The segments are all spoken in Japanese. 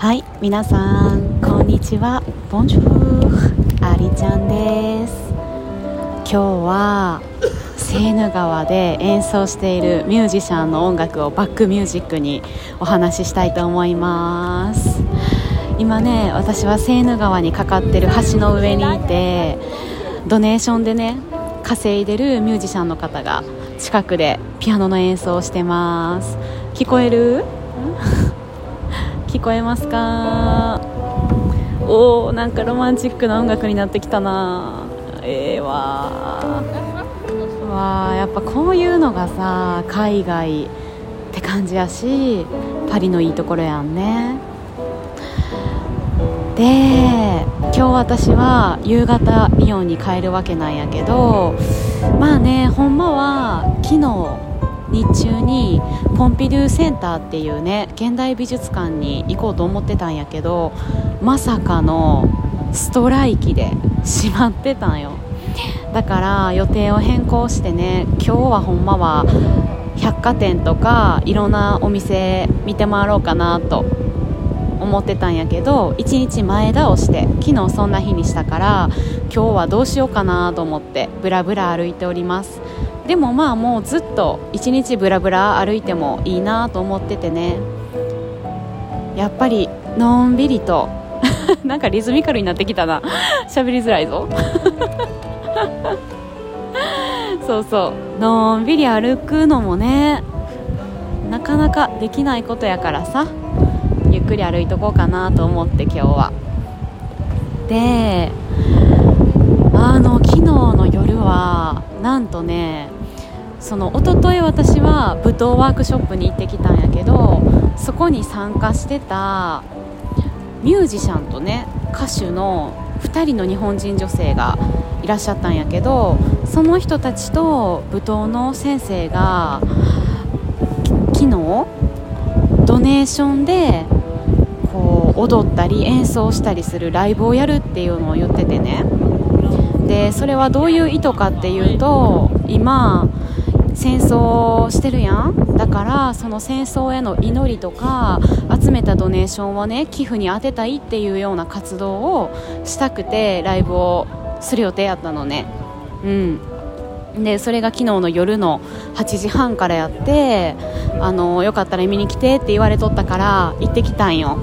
はい皆さんこんにちは。ボンジュールありちゃんです。今日はセーヌ川で演奏しているミュージシャンの音楽をバックミュージックにお話ししたいと思います。今ね私はセーヌ川にかかってる橋の上にいてドネーションでね稼いでるミュージシャンの方が近くでピアノの演奏をしてます。聞こえる？聞こえますか？おおなんかロマンチックな音楽になってきたな。ええー、わわやっぱこういうのがさ海外って感じやしパリのいいところやんね。で今日私は夕方リヨンに帰るわけなんやけどまあねほんまは昨日日中にポンピドゥセンターっていうね現代美術館に行こうと思ってたんやけどまさかのストライキで閉まってたんよ。だから予定を変更してね今日はほんまは百貨店とかいろんなお店見て回ろうかなと思ってたんやけど1日前倒して昨日そんな日にしたから今日はどうしようかなと思ってブラブラ歩いております。でもまあもうずっと一日ブラブラ歩いてもいいなと思っててね。やっぱりのんびりと なんかリズミカルになってきたな。喋りづらいぞ。そうそう。のんびり歩くのもねなかなかできないことやからさ。ゆっくり歩いとこうかなと思って今日は。であの昨日の夜はなんとねその一昨日私は舞踏ワークショップに行ってきたんやけどそこに参加してたミュージシャンとね歌手の2人の日本人女性がいらっしゃったんやけどその人たちと舞踏の先生が昨日ドネーションでこう踊ったり演奏したりするライブをやるっていうのを言っててね。でそれはどういう意図かっていうと今戦争してるやん。だからその戦争への祈りとか集めたドネーションをね寄付に充てたいっていうような活動をしたくてライブをする予定やったのね。うん。でそれが昨日の夜の8時半からやってあのよかったら見に来てって言われとったから行ってきたんよ。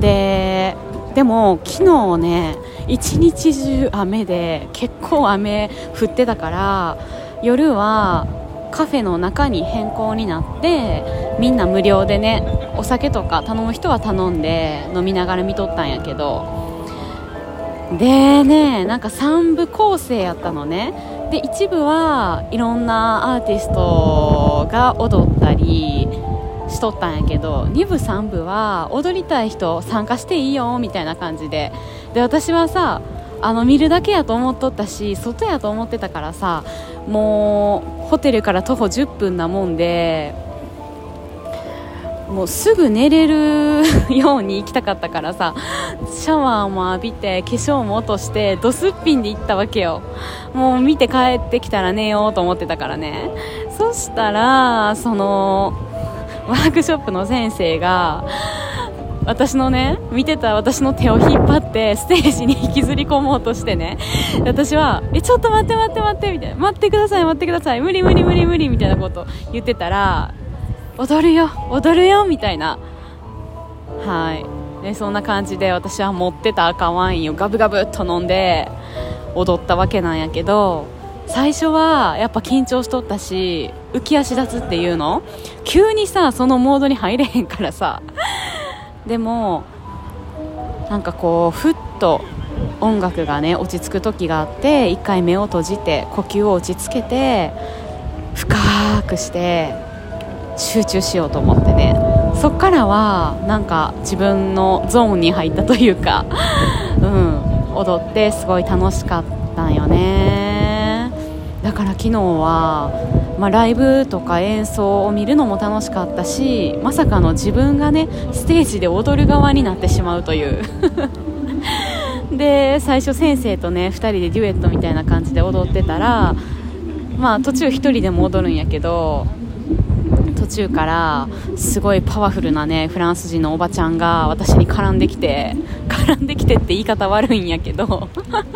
ででも昨日ね一日中雨で結構雨降ってたから夜はカフェの中に変更になってみんな無料でねお酒とか頼む人は頼んで飲みながら見とったんやけど。でねなんか3部構成やったのね。で一部はいろんなアーティストが踊ったりしとったんやけど2部3部は踊りたい人参加していいよみたいな感じで。で私はさあの見るだけやと思っとったし外やと思ってたからさもうホテルから徒歩10分なもんでもうすぐ寝れる ように行きたかったからさシャワーも浴びて化粧も落としてドスッピンで行ったわけよ。もう見て帰ってきたら寝ようと思ってたからね。そしたらそのワークショップの先生が私のね見てた私の手を引っ張ってステージに引きずり込もうとしてね私はえちょっと待って待って待ってみたいな。待ってください待ってください。無理無理無理無理みたいなこと言ってたら踊るよ踊るよみたいな。はい。でそんな感じで私は持ってた赤ワインをガブガブっと飲んで踊ったわけなんやけど最初はやっぱ緊張しとったし浮き足立つっていうの？急にさそのモードに入れへんからさでもなんかこうふっと音楽がね落ち着く時があって一回目を閉じて呼吸を落ち着けて深くして集中しようと思ってね。そっからはなんか自分のゾーンに入ったというか、うん、踊ってすごい楽しかったんよね。だから昨日はまあ、ライブとか演奏を見るのも楽しかったしまさかの自分がねステージで踊る側になってしまうという。で最初先生とね2人でデュエットみたいな感じで踊ってたらまあ途中1人でも踊るんやけど途中からすごいパワフルなねフランス人のおばちゃんが私に絡んできて絡んできてって言い方悪いんやけど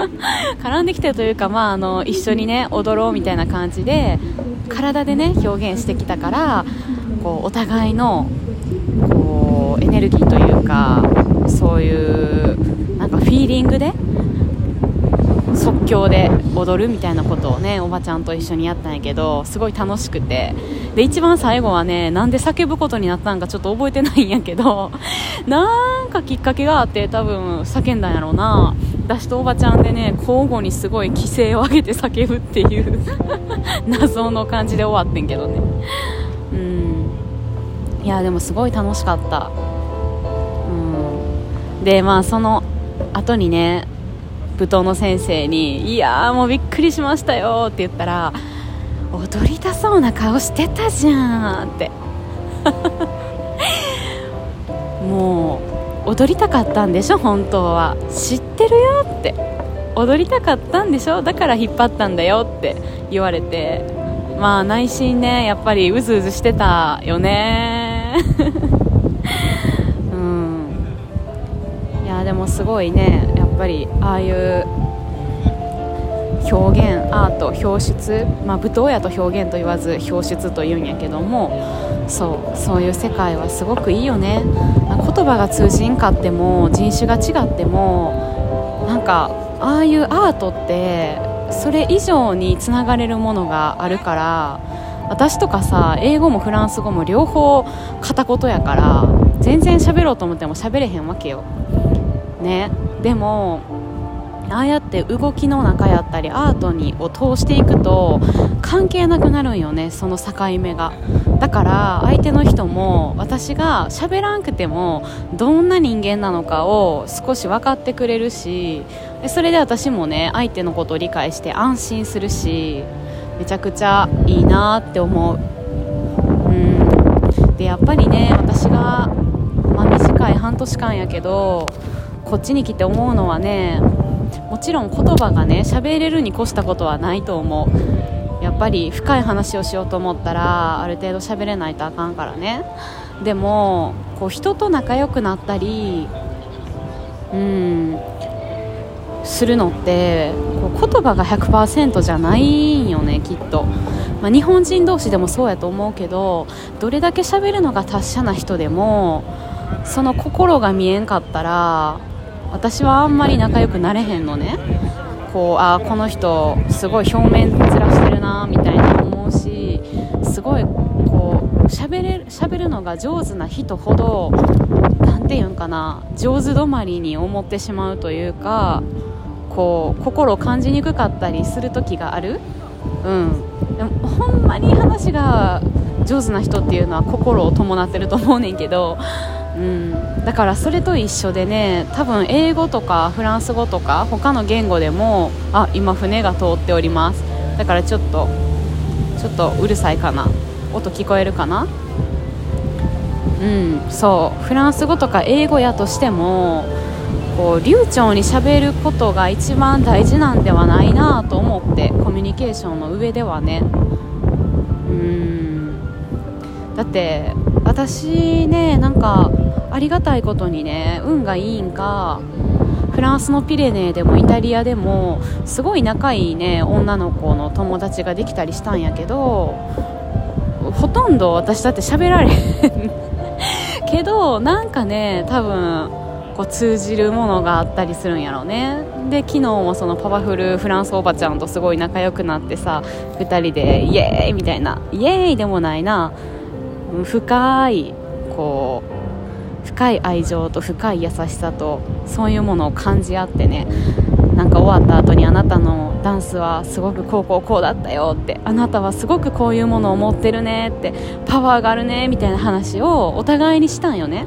絡んできてというか、まあ、あの一緒にね踊ろうみたいな感じで体でね表現してきたからこうお互いのこうエネルギーというかそういうなんかフィーリングで即興で踊るみたいなことをねおばちゃんと一緒にやったんやけどすごい楽しくて。で一番最後はねなんで叫ぶことになったんかちょっと覚えてないんやけどなんかきっかけがあって多分叫んだんやろうな。私とおばちゃんでね交互にすごい規制を上げて叫ぶっていう謎の感じで終わってんけどね。うん。いやでもすごい楽しかった。うん。でまあその後にね舞踏の先生に「いやーもうびっくりしましたよ」って言ったら「踊りたそうな顔してたじゃん」って。もう踊りたかったんでしょ本当は。知ってるよって。踊りたかったんでしょ？だから引っ張ったんだよって言われて。まあ内心ねやっぱりうずうずしてたよね。うん。いやでもすごいね。やっぱりああいう表現アート表出、まあ、舞踏やと表現と言わず表出というんやけどもそうそういう世界はすごくいいよね。言葉が通じんかっても人種が違ってもなんかああいうアートってそれ以上につながれるものがあるから私とかさ英語もフランス語も両方片言やから全然喋ろうと思っても喋れへんわけよ。ね。でもああやって動きの中やったりアートにを通していくと関係なくなるんよねその境目が。だから相手の人も私が喋らんくてもどんな人間なのかを少し分かってくれるしそれで私もね相手のことを理解して安心するしめちゃくちゃいいなって思う。うん。でやっぱりね私が、まあ、短い半年間やけどこっちに来て思うのはねもちろん言葉がね喋れるに越したことはないと思う。っぱり深い話をしようと思ったらある程度喋れないとあかんからね。でもこう人と仲良くなったりうんするのってこう言葉が100%じゃないんよねきっと、まあ、日本人同士でもそうやと思うけどどれだけ喋るのが達者な人でもその心が見えんかったら私はあんまり仲良くなれへんのね。こうあこの人すごい表面るなみたいな思うしすごいこう喋れ喋るのが上手な人ほど何て言うんかな上手止まりに思ってしまうというかこう心を感じにくかったりする時がある。うん。でもほんまに話が上手な人っていうのは心を伴ってると思うねんけどうん、だからそれと一緒でね多分英語とかフランス語とか他の言語でもあ今船が通っております。だからちょっとちょっとうるさいかな。音聞こえるかな？うんそう。フランス語とか英語やとしてもこう流暢にしゃべることが一番大事なんではないなと思ってコミュニケーションの上ではね。うん。だって私ねなんかありがたいことにね運がいいんかフランスのピレネーでもイタリアでもすごい仲いいね女の子の友達ができたりしたんやけどほとんど私だって喋られへん。けどなんかね多分こう通じるものがあったりするんやろうね。で昨日もそのパワフルフランスおばちゃんとすごい仲良くなってさ2人でイエーイみたいな。イエーイでもないな。深いこう深い愛情と深い優しさとそういうものを感じ合ってねなんか終わった後にあなたのダンスはすごくこうこうこうだったよってあなたはすごくこういうものを持ってるねってパワーがあるねみたいな話をお互いにしたんよね。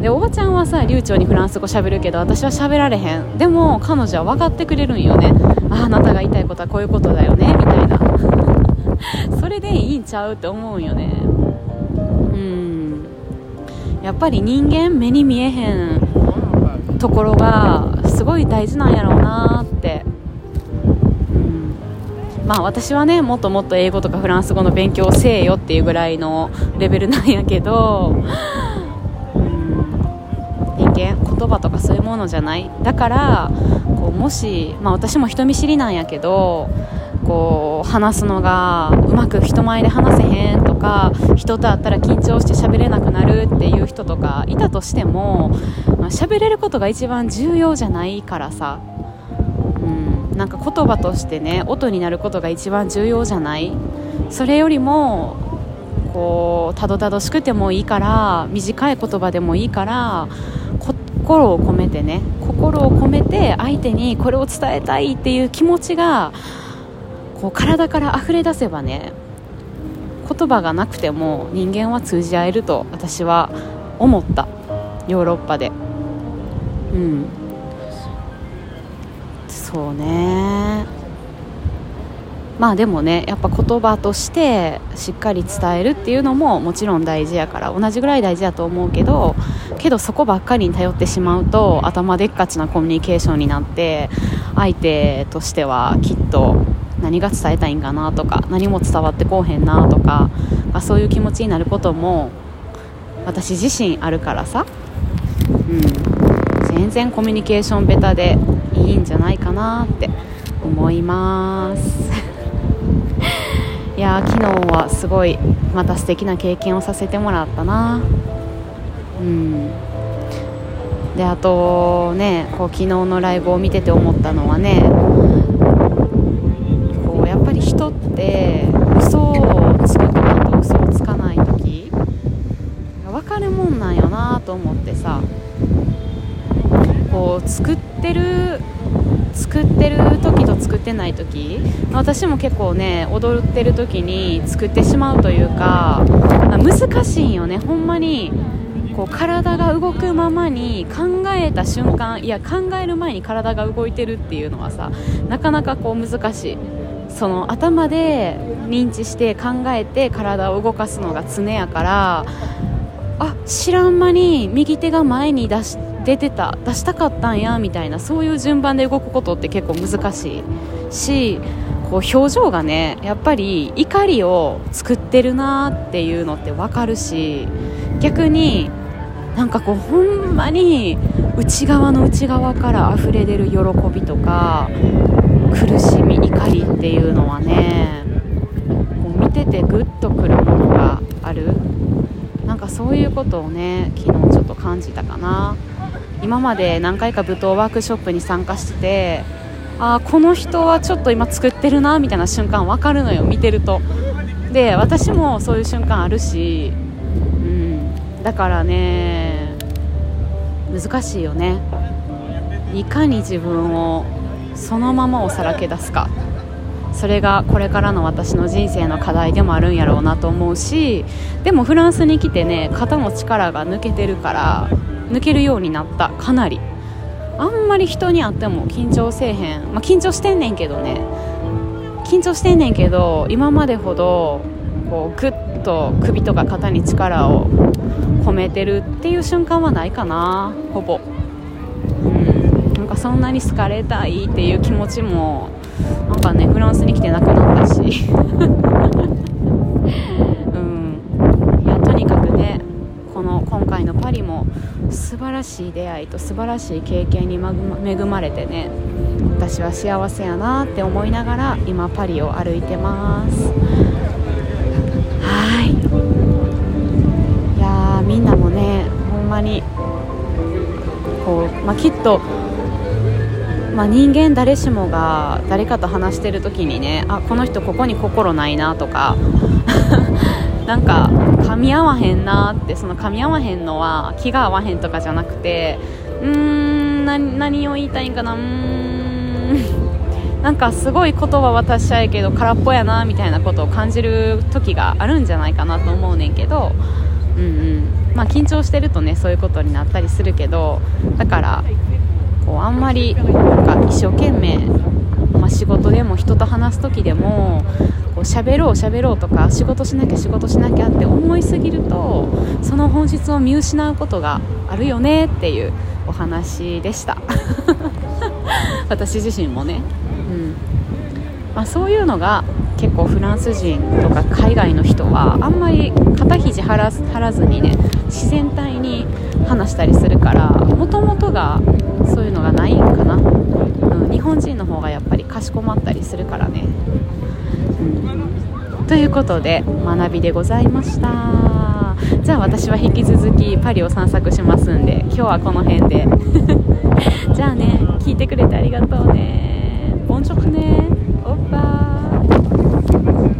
でおばちゃんはさ流暢にフランス語しゃべるけど私は喋られへん。でも彼女は分かってくれるんよね。ああなたが言いたいことはこういうことだよねみたいな。それでいいんちゃうって思うんよね。うん。やっぱり人間目に見えへんところがすごい大事なんやろうなって、うん。まあ私はねもっともっと英語とかフランス語の勉強せえよっていうぐらいのレベルなんやけど、うん、人間言葉とかそういうものじゃない。だからこうもし、まあ、私も人見知りなんやけどこう話すのがうまく人前で話せへんとか人と会ったら緊張して喋れなくなるっていう人とかいたとしても、まあ、喋れることが一番重要じゃないからさ、うん、なんか言葉としてね音になることが一番重要じゃない？それよりもこうたどたどしくてもいいから短い言葉でもいいから心を込めてね心を込めて相手にこれを伝えたいっていう気持ちがこう体から溢れ出せばね言葉がなくても人間は通じ合えると私は思った。ヨーロッパで。うん。そうね。まあでもねやっぱ言葉としてしっかり伝えるっていうのももちろん大事やから同じぐらい大事やと思うけどけどそこばっかりに頼ってしまうと頭でっかちなコミュニケーションになって相手としてはきっと何が伝えたいんかなとか何も伝わってこうへんなとか、ま、そういう気持ちになることも私自身あるからさ、うん、全然コミュニケーションベタでいいんじゃないかなって思います。いや昨日はすごいまた素敵な経験をさせてもらったな。うん。であとねこう昨日のライブを見てて思ったのはね人って嘘をつく時と嘘をつかない時分かるもんなんよなと思ってさ。こう作ってる作ってる時と作ってない時私も結構ね踊ってる時に作ってしまうというか難しいよね。ほんまにこう体が動くままに考えた瞬間いや考える前に体が動いてるっていうのはさなかなかこう難しい。その頭で認知して考えて体を動かすのが常やからあ知らん間に右手が前に出し出てた出したかったんやみたいなそういう順番で動くことって結構難しいしこう表情がねやっぱり怒りを作ってるなっていうのって分かるし逆になんかこうほんまに内側の内側から溢れ出る喜びとか苦しみ怒りっていうのはねこう見ててグッとくるものがある。なんかそういうことをね昨日ちょっと感じたかな。今まで何回か舞踏ワークショップに参加しててあこの人はちょっと今作ってるなみたいな瞬間分かるのよ見てると。で私もそういう瞬間あるし、うん、だからね難しいよね。いかに自分をそのままをさらけ出すか。それがこれからの私の人生の課題でもあるんやろうなと思うしでもフランスに来てね肩の力が抜けてるから抜けるようになった。かなり。あんまり人に会っても緊張せえへん、まあ、緊張してんねんけどね。緊張してんねんけど今までほどこうグッと首とか肩に力を込めてるっていう瞬間はないかな。ほぼ。かそんなに好かれたいっていう気持ちもなんかねフランスに来てなくなったし。うん。いやとにかくねこの今回のパリも素晴らしい出会いと素晴らしい経験に恵まれてね私は幸せやなって思いながら今パリを歩いてます。はい。いやみんなもねほんまにこう、まあ、きっとまあ、人間誰しもが誰かと話してる時にねあこの人ここに心ないなとか なんか噛み合わへんなってその噛み合わへんのは気が合わへんとかじゃなくてうーん何を言いたいんかなうーん。なんかすごい言葉渡しちゃいけど空っぽやなみたいなことを感じる時があるんじゃないかなと思うねんけど、うんうん。まあ、緊張してるとねそういうことになったりするけどだからこうあんまりなんか一生懸命、まあ、仕事でも人と話す時でもこう喋ろう喋ろうとか仕事しなきゃ仕事しなきゃって思いすぎるとその本質を見失うことがあるよねっていうお話でした。私自身もね、うん、まあ、そういうのが結構フランス人とか海外の人はあんまり肩肘張ら張らずにね自然体に話したりするからもともとがそういうのがないんかな、うん、日本人の方がやっぱりかしこまったりするからね、うん、ということで学びでございました。じゃあ私は引き続きパリを散策しますんで今日はこの辺で。じゃあね聞いてくれてありがとうね。ボンジョクね。